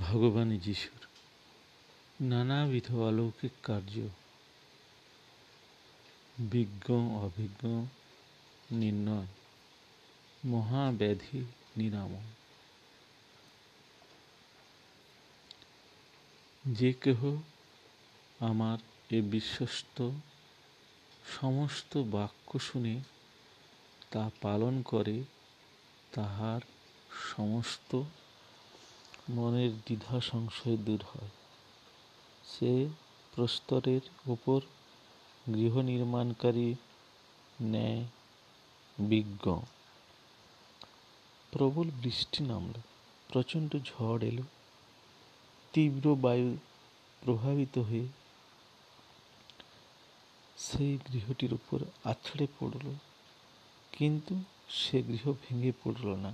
ভগবান যিশুর নানাবিধ অলৌকিক কার্য, বিজ্ঞ, অভিজ্ঞ, নির্ণয়, মহাব্যাধি, নিরাময়। যে কেহ আমার এ বিশ্বস্ত সমস্ত বাক্য শুনে তা পালন করে, তাহার সমস্ত মনের দ্বিধা সংশয় দূর হয়। সে প্রস্তরের উপর গৃহ নির্মাণকারী ন্যায় বিজ্ঞ। প্রবল বৃষ্টি নামল, প্রচণ্ড ঝড় এলো। তীব্র বায়ু প্রভাবিত হয়ে সেই গৃহটির উপর আছড়ে পড়ল। কিন্তু সে গৃহ ভেঙে পড়ল না।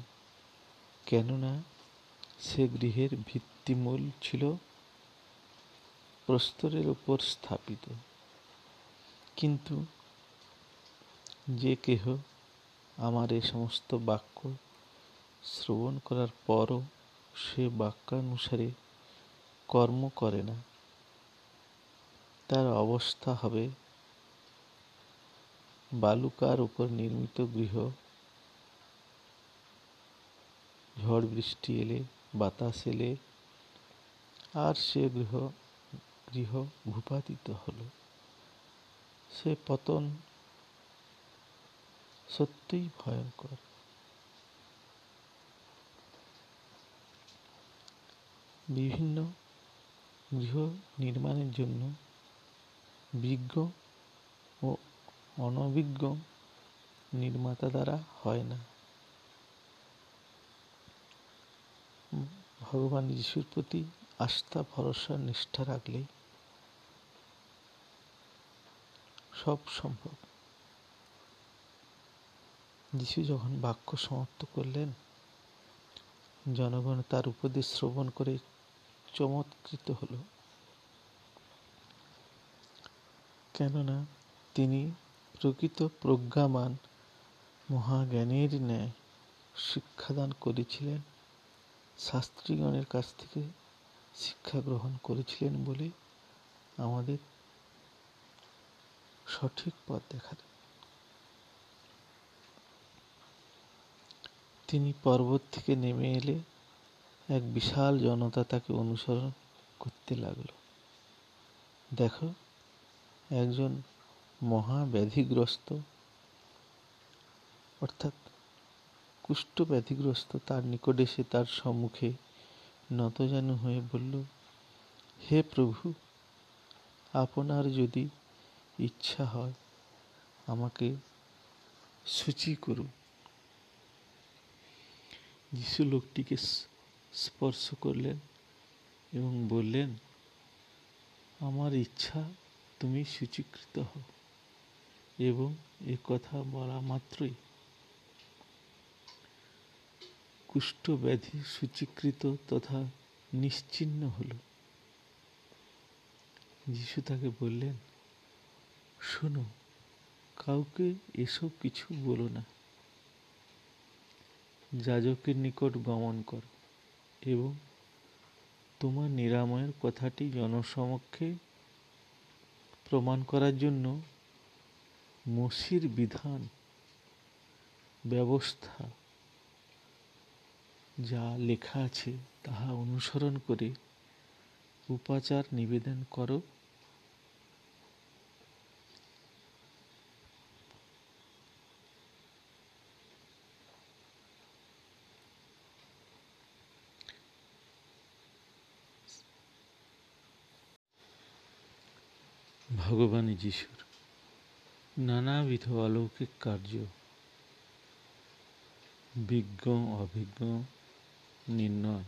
কেননা সে গৃহের ভিত্তিমূল ছিল প্রস্তরের উপর স্থাপিত। কিন্তু যে কেহ আমার এ সমস্ত বাক্য শ্রবণ করার পরও সে বাক্যানুসারে কর্ম করে না, তার অবস্থা হবে বালুকার উপর নির্মিত গৃহ। ঝড় বৃষ্টি এলে বাতাস এলে আর সে গৃহ গৃহ ভূপাতিত হল। সে পতন সত্যিই ভয়ঙ্কর। বিভিন্ন গৃহ নির্মাণের জন্য বিজ্ঞ ও অনভিজ্ঞ নির্মাতা দ্বারা হয় না। ভগবান যিশুর প্রতি আস্থা, ভরসা, নিষ্ঠা রাখলে সব সম্ভব। যিশু যখন বাক্য সমাপ্ত করলেন, জনগণ তার উপদেশ শ্রবণ করে চমৎকৃত হল। কেননা তিনি প্রকৃত প্রজ্ঞামান, মহাজ্ঞানের ন্যায় শিক্ষাদান করেছিলেন। শাস্ত্রীগণের কাছ থেকে শিক্ষা গ্রহণ করেছিলেন বলে আমাদের সঠিক পথ দেখালেন তিনি পর্বত থেকে নেমে এলে এক বিশাল জনতা তাকে অনুসরণ করতে লাগল। দেখো, একজন মহা ব্যাধিগ্রস্ত অর্থাৎ কুষ্ঠ ব্যাধিগ্রস্ত তার নিকট এসে তার সম্মুখে নতজানু হয়ে বলল, হে প্রভু, আপনার যদি ইচ্ছা হয়, আমাকে সূচি করুন। যিশু লোকটিকে স্পর্শ করলেন এবং বললেন, আমার ইচ্ছা, তুমি সূচীকৃত হও এবং এ কথা বলা মাত্রই কুষ্ঠ ব্যাধি সূচীকৃত তথা নিশ্চিন্ন হল। যিশু তাকে বললেন, শোনো, কাউকে এসব কিছু বলো না। যাজকের নিকট গমন কর এবং তোমার নিরাময়ের কথাটি জনসমক্ষে প্রমাণ করার জন্য মসির বিধান, ব্যবস্থা যা লেখা আছে তাহা অনুসরণ করে উপাচার নিবেদন করো। ভগবান যিশুর নানাবিধ অলৌকিক কার্য, বিজ্ঞ, অভিজ্ঞ নির্ণয়,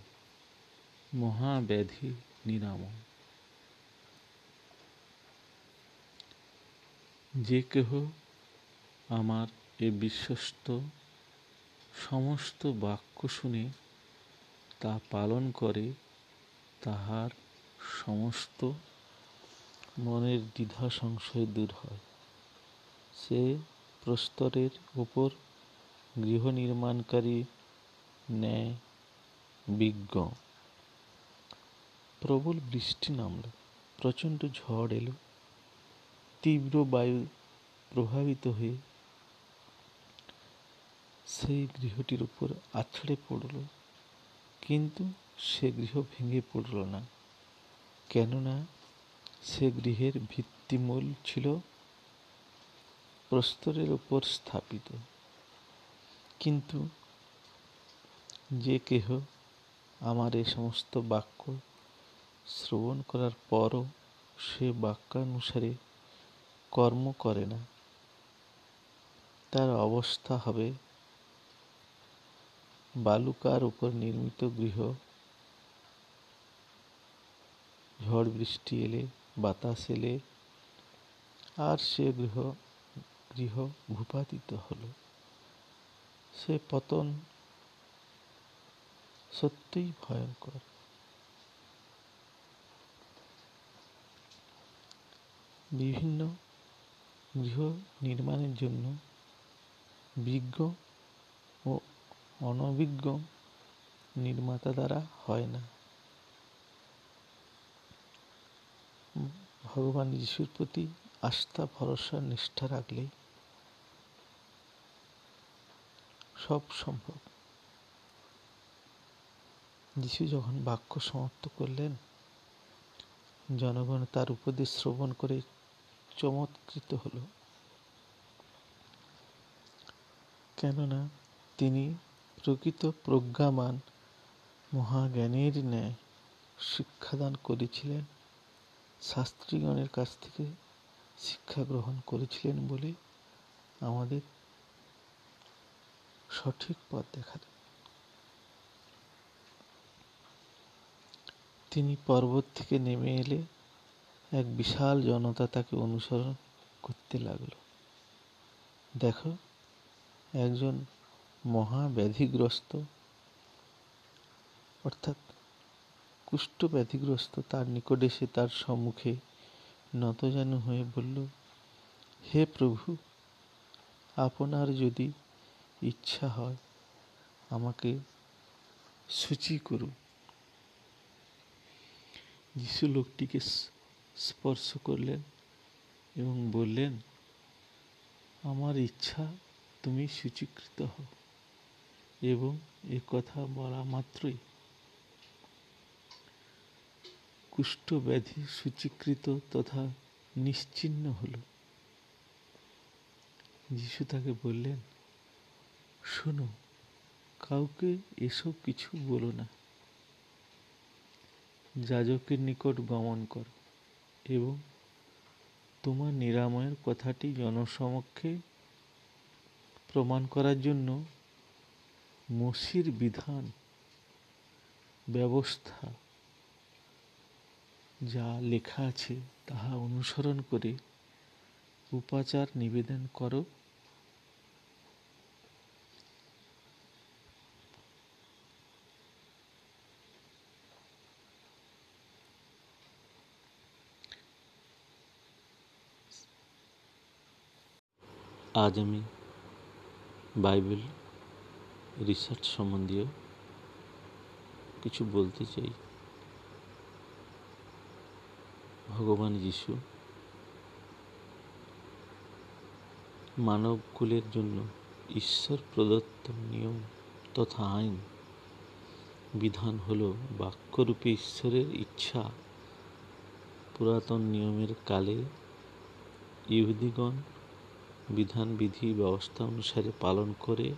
মহাব্যাধি নিরাময়। যে কেহ আমার এ বিশ্বস্ত সমস্ত বাক্য শুনে তা পালন করে, তাহার সমস্ত মনের দ্বিধা সংশয় দূর হয়। সে প্রস্তরের উপর গৃহ নির্মাণকারী ন্যায় বিজ্ঞ। প্রবল বৃষ্টি নামল, প্রচণ্ড ঝড় এলো। তীব্র বায়ু প্রভাবিত হয়ে সেই গৃহটির উপর আছড়ে পড়ল, কিন্তু সে গৃহ ভেঙে পড়ল না। কেননা সে গৃহের ভিত্তিমূল ছিল প্রস্তরের উপর স্থাপিত। কিন্তু যে কেহ আমার এ সমস্ত বাক্য শ্রবণ করার পরও সে বাক্যানুসারে কর্ম করে না। তার অবস্থা হবে বালুকার উপর নির্মিত গৃহ। ঝড় বৃষ্টি এলে, বাতাস এলে, আর সে গৃহ গৃহ ভূপাতিত হলো। সে পতন সত্যিই ভয়ঙ্কর। বিভিন্ন গৃহ নির্মাণের জন্য বিজ্ঞ ও অনভিজ্ঞ নির্মাতা দ্বারা হয় না। ভগবান যিশুর প্রতি আস্থা, ভরসা, নিষ্ঠা রাখলে সব সম্ভব। যিশু যখন বাক্য সমাপ্ত করলেন, জনগণ তার উপদেশ শ্রবণ করে চমৎকৃত হল। কেননা তিনি প্রকৃত প্রজ্ঞামান, মহাজ্ঞানের ন্যায় শিক্ষাদান করেছিলেন, শাস্ত্রীগণের কাছ থেকে শিক্ষা গ্রহণ করেছিলেন বলে আমাদের সঠিক পথ দেখা দেখালেন তিনি পর্বত থেকে নেমে এলে এক বিশাল জনতা তাকে অনুসরণ করতে লাগল। দেখো, একজন মহা ব্যাধিগ্রস্ত অর্থাৎ কুষ্ঠ ব্যাধিগ্রস্ত, তার নিকট এসে তার সম্মুখে নতজানু হয়ে বলল, হে প্রভু, আপনার যদি ইচ্ছা হয়, আমাকে সূচি করুন। যিশু লোকটিকে স্পর্শ করলেন এবং বললেন, আমার ইচ্ছা, তুমি সূচীকৃত হও এবং এ কথা বলা মাত্রই। কুষ্ঠব্যাধি সূচীকৃত তথা নিশ্চিহ্ন হল। যিশু তাকে বললেন, শোনো, কাউকে এসব কিছু বলো না। যাজকের নিকট গমন কর এবং তোমার নিরাময়ের কথাটি জনসমক্ষে প্রমাণ করার জন্য মসির বিধান, ব্যবস্থা যা লেখা আছে তাহা অনুসরণ করে উপাচার নিবেদন করো। আজ আমি বাইবেল রিসার্চ সম্বন্ধীয় কিছু বলতে চাই। ভগবান যিশু মানবকুলের জন্য ঈশ্বর প্রদত্ত নিয়ম তথা আইন, বিধান হল বাক্যরূপে ঈশ্বরের ইচ্ছা। পুরাতন নিয়মের কালে ইহুদিগণ বিধান বিধি ব্যবস্থা অনুসারে পালন করে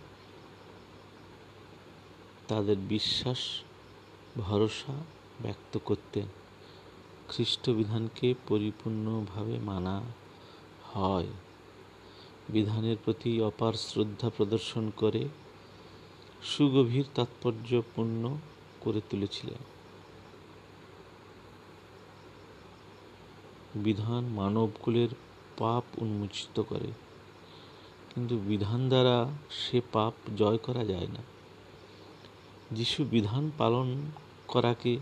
তাদের বিশ্বাস, ভরসা ব্যক্ত করতেন। খ্রিস্ট বিধানকে পরিপূর্ণভাবে মানা হয়। বিধানের প্রতি অপার শ্রদ্ধা প্রদর্শন করে, সুগভীর তাৎপর্যপূর্ণ করে তুলেছিলেন। বিধান মানবকুলের পাপ উন্মোচিত করে। কিন্তু বিধান দ্বারা সে পাপ জয় করা যায় না। যিশু বিধান পালন করাকে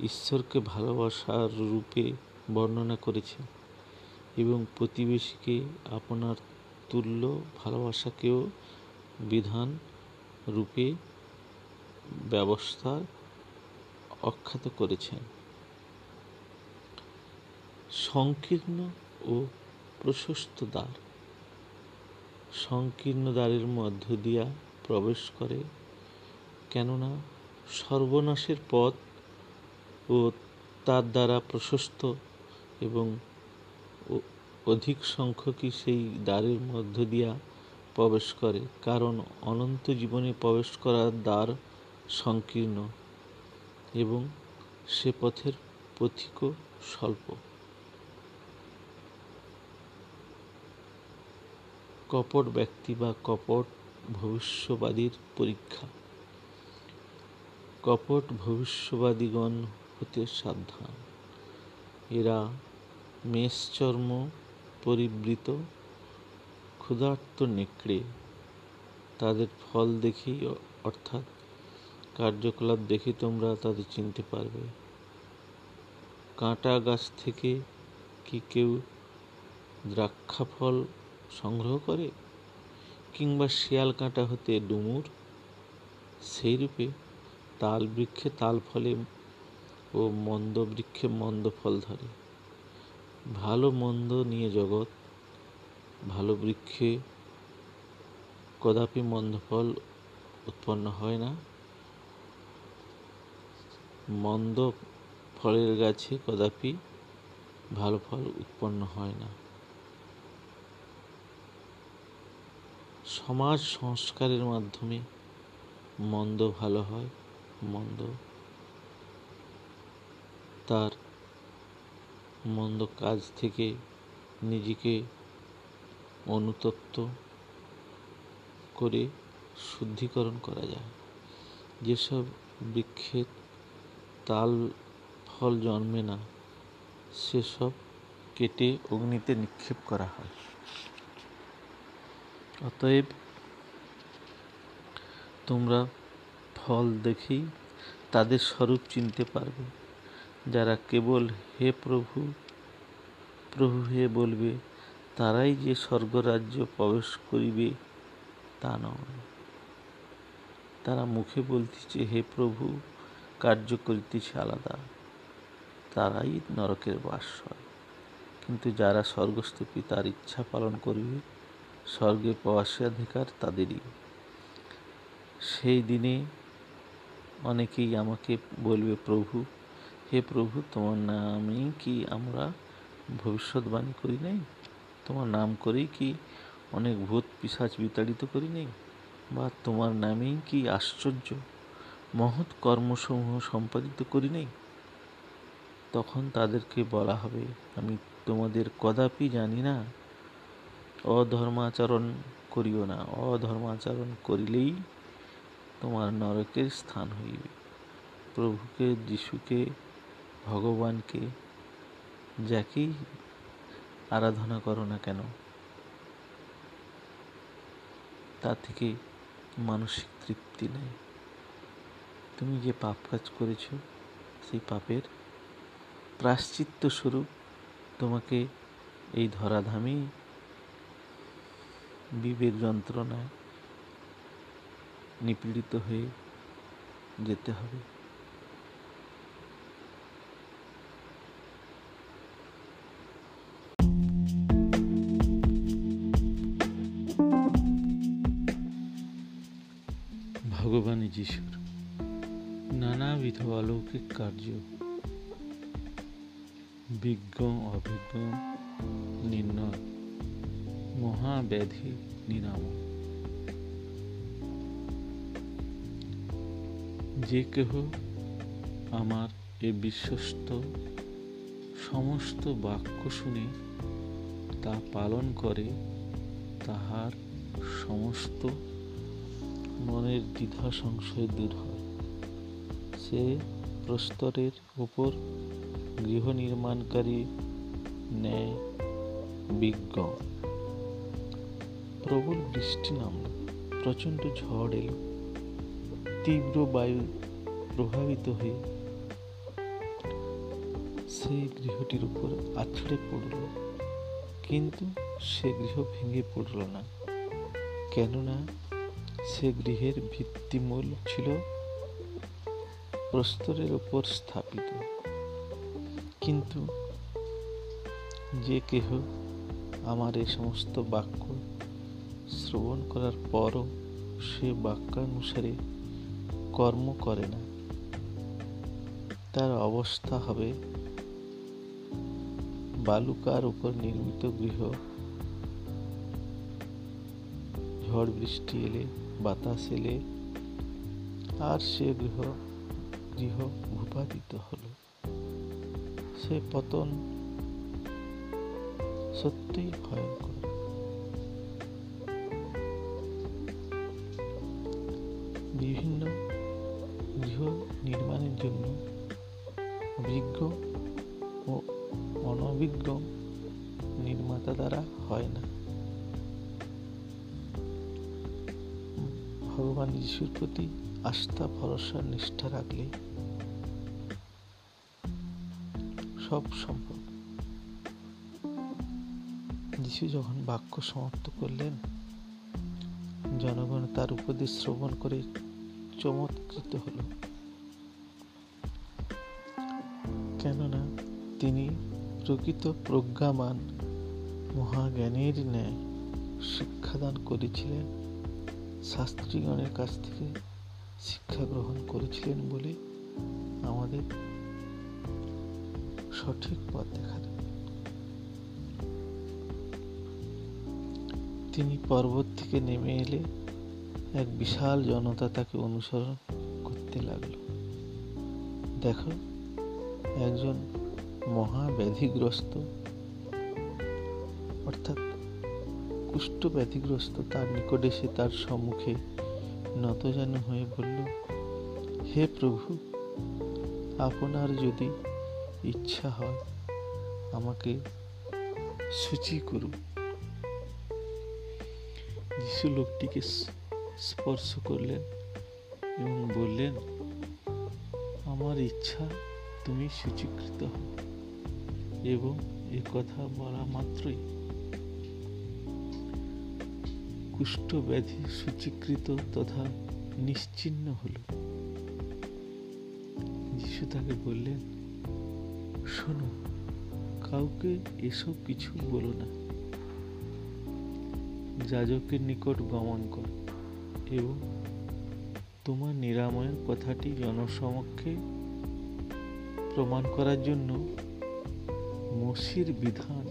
ঈশ্বরকে ভালোবাসার রূপে বর্ণনা করেছেন এবং প্রতিবেশীকে আপনার তুল্য ভালোবাসাকেও বিধান রূপে ব্যবস্থা অখ্যাত করেছেন। সংকীর্ণ ও প্রশস্ত দ্বার। সংকীর্ণ দ্বারের মধ্য দিয়া প্রবেশ করে, কেননা সর্বনাশের পথ ও তার দ্বারা প্রশস্ত এবং অধিক সংখ্যকই সেই দ্বারের মধ্য দিয়া প্রবেশ করে, কারণ অনন্ত জীবনে প্রবেশ করার দ্বার সংকীর্ণ এবং সে পথের পথিকও স্বল্প। কপট ব্যক্তি বা কপট ভবিষ্যবাদীর পরীক্ষা। কপট ভবিষ্যবাদীগণ হতে সাবধান। এরা মেষচর্ম পরিবৃত, ক্ষুধার্ত নেকড়ে। তাদের ফল দেখেই অর্থাৎ কার্যকলাপ দেখে তোমরা তাদের চিনতে পারবে। কাঁটা গাছ থেকে কি কেউ দ্রাক্ষা ফল সংগ্রহ করে, কিংবা শিয়াল কাঁটা হতে ডুমুর, সেই রূপে তাল বৃক্ষে তাল ফলে ও মন্দ বৃক্ষে মন্দ ফল ধরে। ভালো মন্দ নিয়ে জগৎ, ভালো বৃক্ষে কদাপি মন্দ ফল উৎপন্ন হয় না। মন্দ ফলের গাছে কদাপি ভালো ফল উৎপন্ন হয় না। সমাজ সংস্কারের মাধ্যমে মন্দ ভালো হয়, মন্দ তার মন্দ কাজ থেকে নিজেকে অনুতপ্ত করে শুদ্ধিকরণ করা যায়। যেসব বৃক্ষের তাল ফল জন্মে না, সেসব কেটে অগ্নিতে নিক্ষেপ করা হয়। অতএব তোমরা ফল দেখেই তাদের স্বরূপ চিনতে পারবে। যারা কেবল হে প্রভু প্রভু হে বলবে, তারাই যে স্বর্গরাজ্য প্রবেশ করিবে, তা নয়। তারা মুখে বলতেছে, হে প্রভু, কার্য করিতেছে আলাদা। তারাই নরকের বাস হয় কিন্তু যারা স্বর্গস্থ পিতার ইচ্ছা পালন করবে স্বর্গে প্রবাসাধিকার তাদেরই। সেই দিনে অনেকেই আমাকে বলবে, প্রভু, হে প্রভু, তোমার নামেই কি আমরা ভবিষ্যৎবাণী করি নাই? তোমার নাম করেই কি অনেক ভূত পিসাচ বিতাড়িত করি নেই? বা তোমার নামেই কি আশ্চর্য মহৎ কর্মসমূহ সম্পাদিত করি নেই? তখন তাদেরকে বলা হবে, আমি তোমাদের কদাপি জানি না অধর্মাচরণ করিও না। অধর্মাচরণ করিলেই তোমার নরকের স্থান হইবে। প্রভুকে, যিশুকে, ভগবানকে, যাকেই আরাধনা করো না কেন, তা থেকে মানসিক তৃপ্তি নেই। তুমি যে পাপ কাজ করেছ, সেই পাপের প্রাশ্চিত্য স্বরূপ তোমাকে এই ধরাধামেই বিবেক যন্ত্রণায় নিপীড়িত হয়ে যেতে হবে। ভগবান যিশুর নানাবিধ অলৌকিক কার্য বিজ্ঞ অভিজ্ঞ নির্ণয় মহাব্যাধি নিরাম যে কেহ আমার এ বিশ্বস্ত সমস্ত বাক্য শুনে তা পালন করে, তাহার সমস্ত মনের দ্বিধা সংশয় দূর হয়। সে প্রস্তরের উপর গৃহ নির্মাণকারী ন্যায় বিজ্ঞ প্রবল বৃষ্টি নামল, প্রচণ্ড ঝড় এলো। তীব্র বায়ু প্রভাবিত হয়ে সেই গৃহটির উপর আছড়ে পড়ল, কিন্তু সে গৃহ ভেঙে পড়ল না। কেননা সে গৃহের ভিত্তিমূল ছিল প্রস্তরের উপর স্থাপিত। কিন্তু যে কেহ আমার এই সমস্ত বাক্য শ্রবণ করার পরও সে বাক্যানুসারে কর্ম করে না। তার অবস্থা হবে বালুকার উপর নির্মিত গৃহ। ঝড় বৃষ্টি এলে, বাতাস এলে, আর সে গৃহ গৃহ ভূপাতিত হল। সে পতন সত্যিই ভয়ঙ্কর। বিভিন্ন গৃহ নির্মাণের জন্য বিজ্ঞ ও অনভিজ্ঞ নির্মাতা দ্বারা হয় না। ভগবান যিশুর প্রতি আস্থা, ভরসা, নিষ্ঠা রাখলে সব সম্ভব। যিশু যখন বাক্য সমাপ্ত করলেন, জনগণ তার উপদেশ শ্রবণ করে চমৎকৃত হল। কেননা তিনি প্রকৃত প্রজ্ঞামান, মহাজ্ঞানের ন্যায় শিক্ষাদান করেছিলেন, শাস্ত্রীগণের কাছ থেকে শিক্ষা গ্রহণ করেছিলেন বলে আমাদের সঠিক পথ দেখান তিনি পর্বত থেকে নেমে এলে এক বিশাল জনতা তাকে অনুসরণ করতে লাগল। দেখো, একজন মহা ব্যাধিগ্রস্ত অর্থাৎ কুষ্ঠ ব্যাধিগ্রস্ত, তার নিকটে এসে তার সম্মুখে নতজানু হয়ে বলল, হে প্রভু, আপনার যদি ইচ্ছা হয়, আমাকে সূচি করুন। যিশু লোকটিকে স্পর্শ করলেন এবং বললেন, আমার ইচ্ছা, তুমি সূচীকৃত হও। এবং এ কথা বলা মাত্রই কুষ্ঠ ব্যাধি সূচীকৃত তথা নিশ্চিন্ন হল। যিশু তাকে বললেন, শোনো, কাউকে এসব কিছু বলো না। যাজকের নিকট গমন কর। এবং তোমার নিরাময়ের কথাটি জনসমক্ষে প্রমাণ করার জন্য মসির বিধান,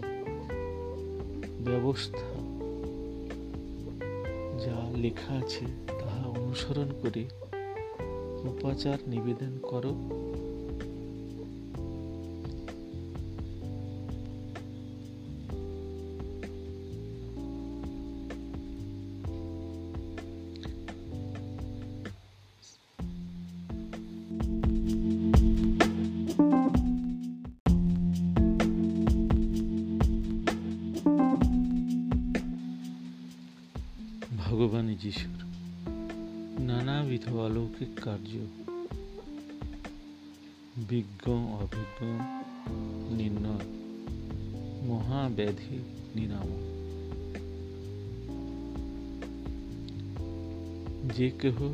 ব্যবস্থা যা লেখা আছে তাহা অনুসরণ করে উপাচার নিবেদন করো। ভগবান যিশুর নানাবিধ অলৌকিক কার্য। বিজ্ঞ অভিজ্ঞ নির্ণয়। মহাব্যাধি, নিরাময়। যে কেহ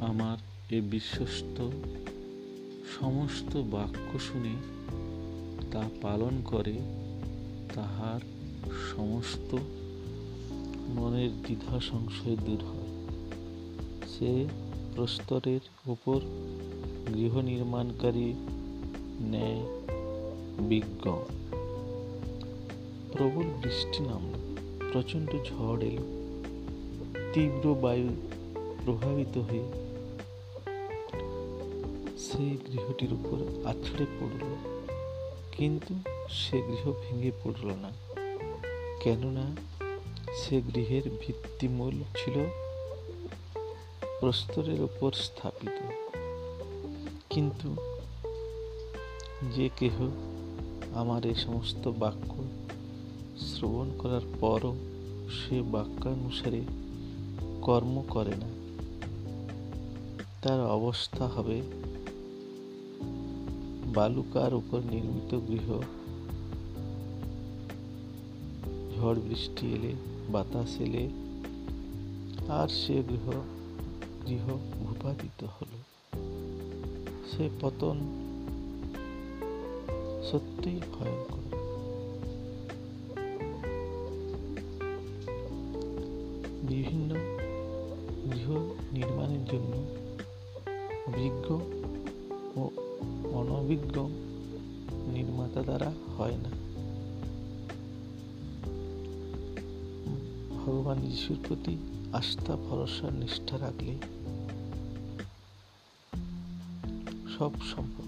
আমার এ বিশ্বস্ত সমস্ত বাক্য শুনে তা পালন করে, তাহার সমস্ত মনের দ্বিধা সংশয় দূর হয়। সে প্রস্তরের উপর গৃহ নির্মাণকারী ন্যায় বিজ্ঞ। প্রবল বৃষ্টি নামল, প্রচণ্ড ঝড় এলো। তীব্র বায়ু প্রভাবিত হয়ে সেই গৃহটির উপর আছড়ে পড়ল। কিন্তু সে গৃহ ভেঙে পড়ল না। কেননা সে গৃহের ভিত্তিমূল ছিল প্রস্তরের উপর স্থাপিত। কিন্তু যে কেহ আমার এই সমস্ত বাক্য শ্রবণ করার পরও সে বাক্যানুসারে কর্ম করে না, তার অবস্থা হবে বালুকার উপর নির্মিত গৃহ। ঝড় বৃষ্টি এলে বাতাসেলে আর সে গৃহ গৃহ ভূপাতিত হল। সে পতন সত্যিই ভয়ঙ্কর। বিভিন্ন গৃহ নির্মাণের জন্য অভিজ্ঞ ও অনভিজ্ঞ নির্মাতা দ্বারা হয় না। ভগবান যিশুর প্রতি আস্থা, ভরসা, নিষ্ঠা রাখলে সব সম্ভব।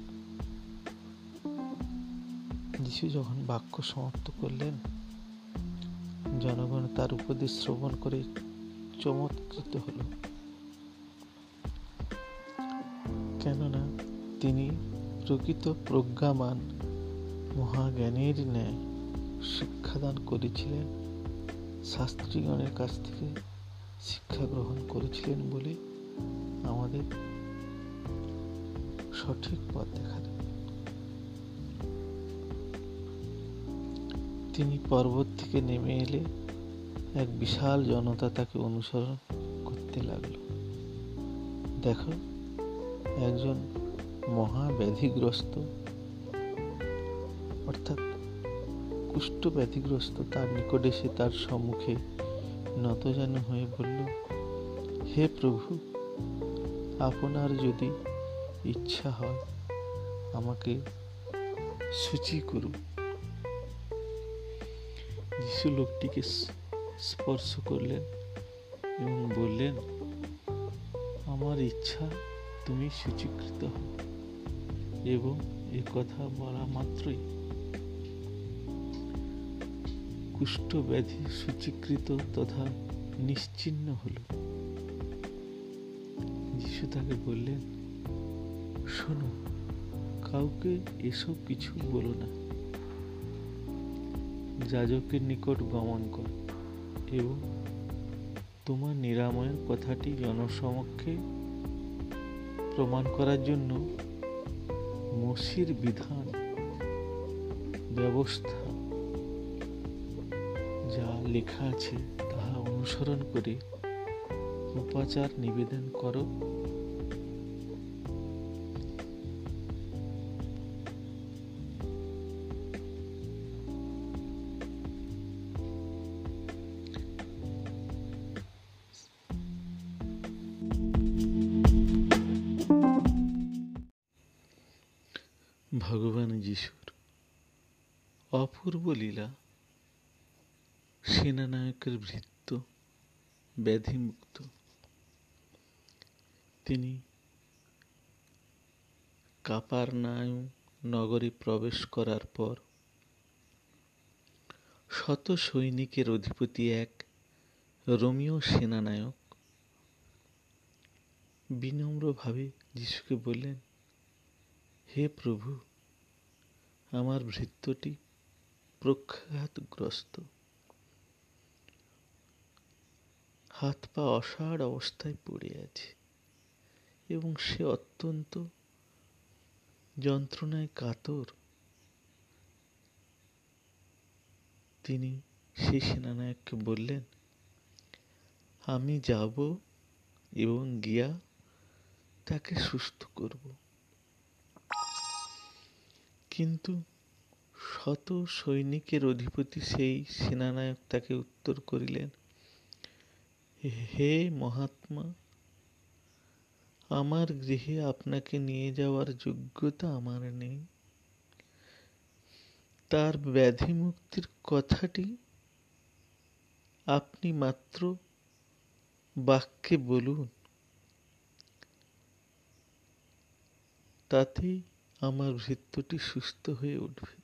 যিশু যখন বাক্য সমাপ্ত করলেন, জনগণ তার উপদেশ শ্রবণ করে চমৎকৃত হল। কেননা তিনি প্রকৃত প্রজ্ঞামান, মহাজ্ঞানের ন্যায় শিক্ষাদান করেছিলেন। শাস্ত্রীগণের কাছ থেকে শিক্ষা গ্রহণ করেছিলেন বলে আমাদের সঠিক পথ দেখালেন তিনি পর্বত থেকে নেমে এলে এক বিশাল জনতা তাকে অনুসরণ করতে লাগল। দেখো, একজন মহাব্যাধিগ্রস্ত, অর্থাৎ কুষ্ঠ ব্যাধিগ্রস্ত তার নিকটে সে তার সম্মুখে নতজানু হয়ে বলল, হে প্রভু, আপনার যদি ইচ্ছা হয়, আমাকে সূচি করুন। যিশু লোকটিকে স্পর্শ করলেন এবং বললেন, আমার ইচ্ছা, তুমি সূচীকৃত হও এবং এ কথা বলা মাত্রই কুষ্ঠ ব্যাধি সূচীকৃত তথা নিশ্চিন্ন হল। যিশু তাকে বললেন, শোনো, কাউকে এসব কিছু বলো না। যাজকের নিকট গমন কর এবং তোমার নিরাময়ের কথাটি জনসমক্ষে প্রমাণ করার জন্য মসির বিধান, ব্যবস্থা যা লেখা আছে তাহা অনুসরণ করে উপাচার নিবেদন করো। ব্যাধিমুক্ত। তিনি কাপারনায়ু নগরে প্রবেশ করার পর শত সৈনিকের অধিপতি এক রোমিও সেনানায়ক বিনম্রভাবে যিশুকে বললেন, হে প্রভু, আমার ভৃত্যটি প্রখ্যাতগ্রস্ত। হাত পা অসাড় অবস্থায় পড়ে আছে এবং সে অত্যন্ত যন্ত্রণায় কাতর। তিনি সেই সেনানায়ককে বললেন, আমি যাব এবং গিয়া তাকে সুস্থ করব। কিন্তু শত সৈনিকের অধিপতি সেই সেনানায়ক তাকে উত্তর করিলেন হে মহাত্মা, আমার গৃহে আপনাকে নিয়ে যাওয়ার যোগ্যতা আমার নেই। তার ব্যাধি মুক্তির কথাটি আপনি মাত্র বাক্যে বলুন। তাতেই আমার ভৃত্যটি সুস্থ হয়ে উঠবে।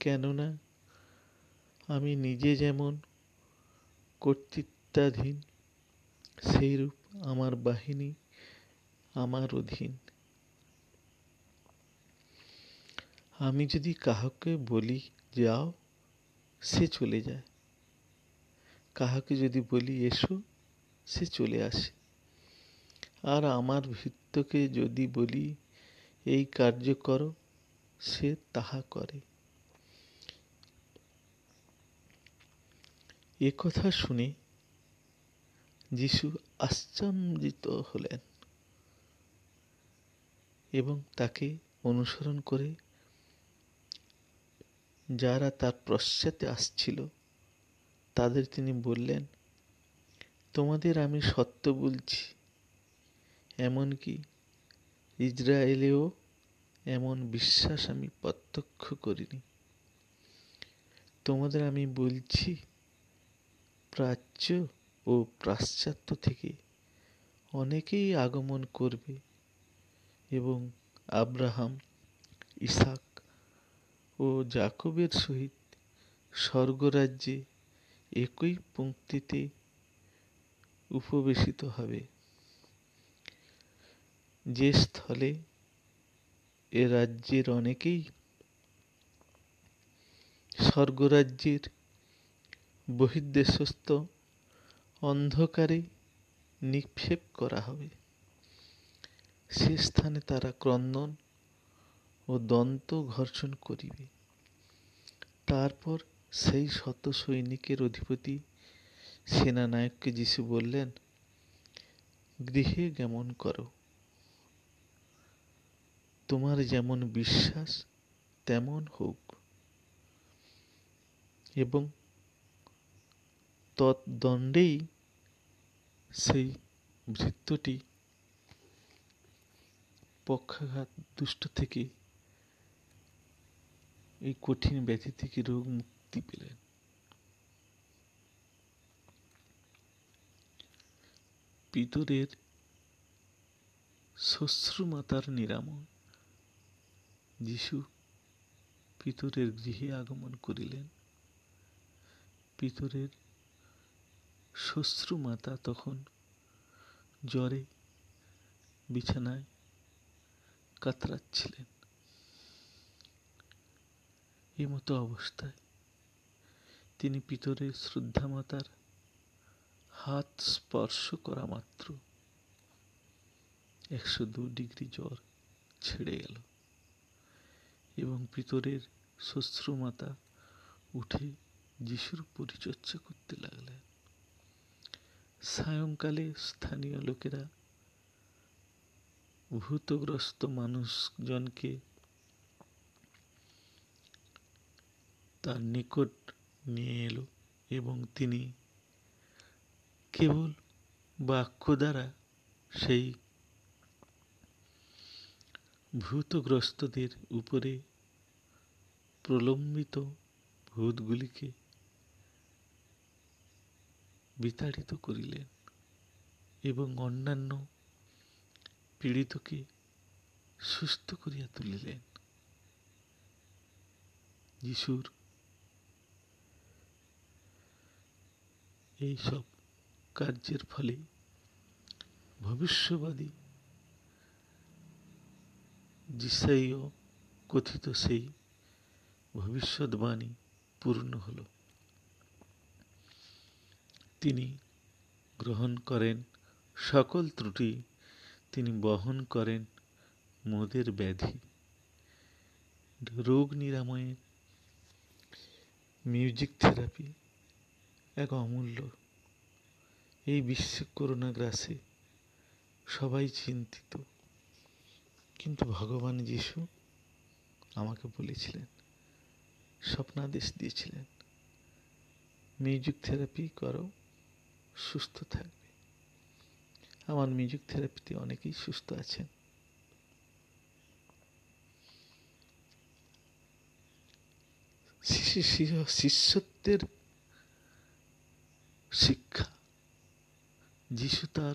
কেননা আমি নিজে যেমন কর্তৃত্বাধীন সেইরূপ আমার বাহিনী আমার অধীন। আমি যদি কাহাকে বলি, যাও, সে চলে যায়। কাহাকে যদি বলি, এসো, সে চলে আসে। আর আমার ভৃত্যকে যদি বলি, এই কার্য করো, সে তাহা করে। এ কথা শুনে যিশু আশ্চর্যিত হলেন এবং তাকে অনুসরণ করে যারা তার পশ্চাতে আসছিল, তাদের তিনি বললেন, তোমাদের আমি সত্য বলছি, এমনকি ইসরায়েলেও এমন বিশ্বাস আমি প্রত্যক্ষ করিনি। তোমাদের আমি বলছি, প্রাচ্য ও পাশ্চাত্য থেকে অনেকেই আগমন করবে এবং আব্রাহাম ইসাক ও জাকবের সহিত স্বর্গরাজ্যে একই পঙ্ক্তিতে উপবেশিত হবে। যে স্থলে এ রাজ্যের অনেকেই স্বর্গরাজ্যের বহির্দেশস্থ অন্ধকারে নিক্ষেপ করা হবে। সে স্থানে তারা ক্রন্দন ও দন্ত ঘর্ষণ করিবে। তারপর সেই শত সৈনিকের অধিপতি সেনানায়ককে যিশু বললেন, গৃহে গমন করো। তোমার যেমন বিশ্বাস, তেমন হোক। এবং তৎদণ্ডেই সেই ভৃত্যটি পক্ষাঘাত দুষ্ট থেকে এই কঠিন ব্যাধি থেকে রোগ মুক্তি পেলেন। পিতরের শ্বশ্রুমাতার নিরাময়। যিশু পিতরের গৃহে আগমন করিলেন। পিতরের শ্বশ্রুমাতা তখন জ্বরে বিছানায় কাতরাচ্ছিলেন। এই মতো অবস্থায় তিনি পিতরের শ্রদ্ধামাতার হাত স্পর্শ করা মাত্র একশো দু ডিগ্রি জ্বর ছেড়ে গেল এবং পিতরের শ্বশ্রুমাতা উঠে যিশুর পরিচর্যা করতে লাগলেন। সায়ংকালে স্থানীয় লোকেরা ভূতগ্রস্ত মানুষজনকে তার নিকট নিয়ে এলো এবং তিনি কেবল বাক্য দ্বারা সেই ভূতগ্রস্তদের উপরে প্রলম্বিত ভূতগুলিকে বিতাড়িত করিলেন এবং অন্যান্য পীড়িতকে সুস্থ করিয়া তুলিলেন। যিশুর এইসব কার্যের ফলে ভবিষ্যবাদী জিসাইও কথিত সেই ভবিষ্যৎবাণী পূর্ণ হল। তিনি গ্রহণ করেন। সকল ত্রুটি তিনি বহন করেন মোদের ব্যাধি। রোগ নিরাময়ের মিউজিক থেরাপি এক অমূল্য। এই বিশ্ব করোনা গ্রাসে সবাই চিন্তিত। কিন্তু ভগবান যিশু আমাকে বলেছিলেন, স্বপ্নাদেশ দিয়েছিলেন, মিউজিক থেরাপি করো। সুস্থ থাকবে। আমার মিউজিক থেরাপিতে অনেকেই সুস্থ আছেন। শিষ্যত্বের শিক্ষা। যিশু তার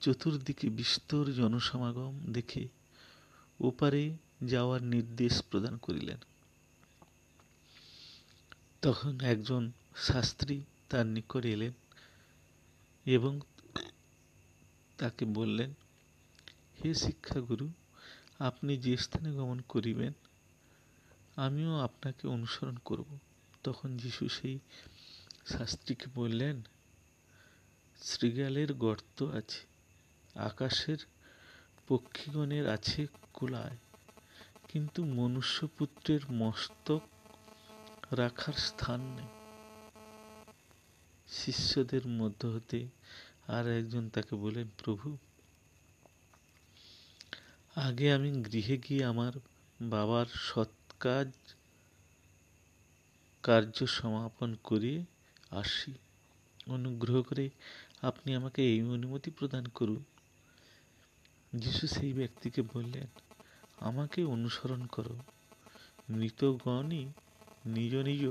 চতুর্দিকে বিস্তর জনসমাগম দেখে ওপারে যাওয়ার নির্দেশ প্রদান করিলেন। তখন একজন শাস্ত্রী তার নিকট এলেন। এবং তাকে বললেন, হে শিক্ষাগুরু, আপনি যে স্থানে গমন করিবেন, আমিও আপনাকে অনুসরণ করব। তখন যিশু সেই শাস্ত্রীকে বললেন, শৃগালের গর্ত আছে, আকাশের পক্ষীগণের আছে কুলায়, কিন্তু মনুষ্যপুত্রের মস্তক রাখার স্থান নেই। শিষ্যদের মধ্য হতে আর একজন তাকে বলেন প্রভু, আগে আমি গৃহে গিয়ে আমার বাবার সৎ কাজ কার্য সমাপন করিয়ে আসি। অনুগ্রহ করে আপনি আমাকে এই অনুমতি প্রদান করুন। যিশু সেই ব্যক্তিকে বললেন, আমাকে অনুসরণ করো। মৃতগণই নিজ নিজ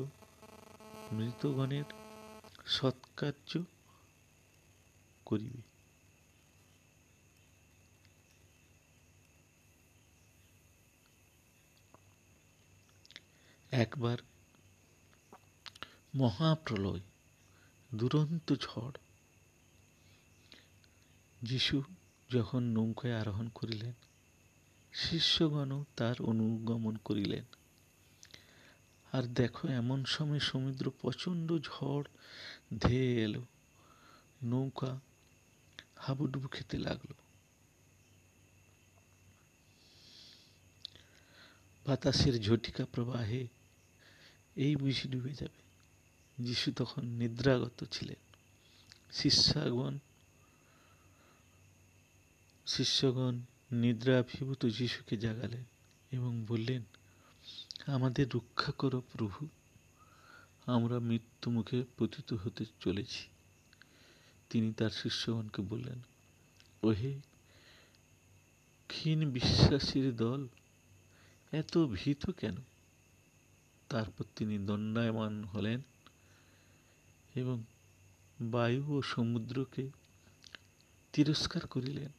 মৃতগণের সৎকার্য করিবে। একবার মহাপ্রলয়, দুরন্ত ঝড়, যিশু যখন নৌকায় আরোহণ করিলেন, শিষ্যগণও তার অনুগমন করিলেন। আর দেখো এমন সময় সমুদ্র প্রচণ্ড ঝড় ধেয়ে এলো নৌকা হাবুডুবু খেতে লাগল। বাতাসের ঝটিকা প্রবাহে এই বুঝি ডুবে যাবে। যিশু তখন নিদ্রাগত ছিলেন। শিষ্যাগণ, শিষ্যগণ নিদ্রাভিভূত যিশুকে জাগালেন এবং বললেন, আমাদের রক্ষা করো প্রভু। আমরা মৃত্যু মুখে পতিত হতে চলেছি। তিনি তার শিষ্যগণকে বললেন, ওহে ক্ষীণ বিশ্বাসীর দল, এত ভীত কেন? তারপর তিনি দণ্ডায়মান হলেন এবং বায়ু ও সমুদ্রকে তিরস্কার করিলেন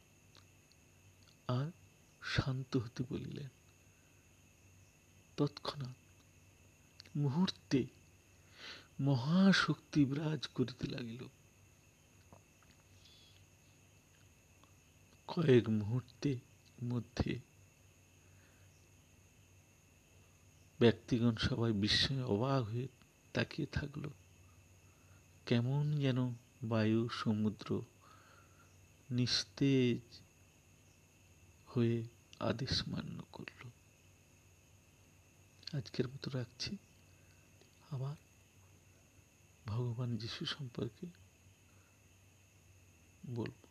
আর শান্ত হতে বলিলেন। তৎক্ষণাৎ মুহূর্তে মহাশক্তি বিরাজ করিতে লাগিল। কয়েক মুহূর্তে মধ্যে ব্যক্তিগণ সবাই বিস্ময়ে অবাক হয়ে তাকিয়ে থাকল। কেমন যেন বায়ু, সমুদ্র নিস্তেজ হয়ে আদেশ মান্য করল। আজকের মতো রাখছি। আবার ভগবান যিশু সম্পর্কে বলব।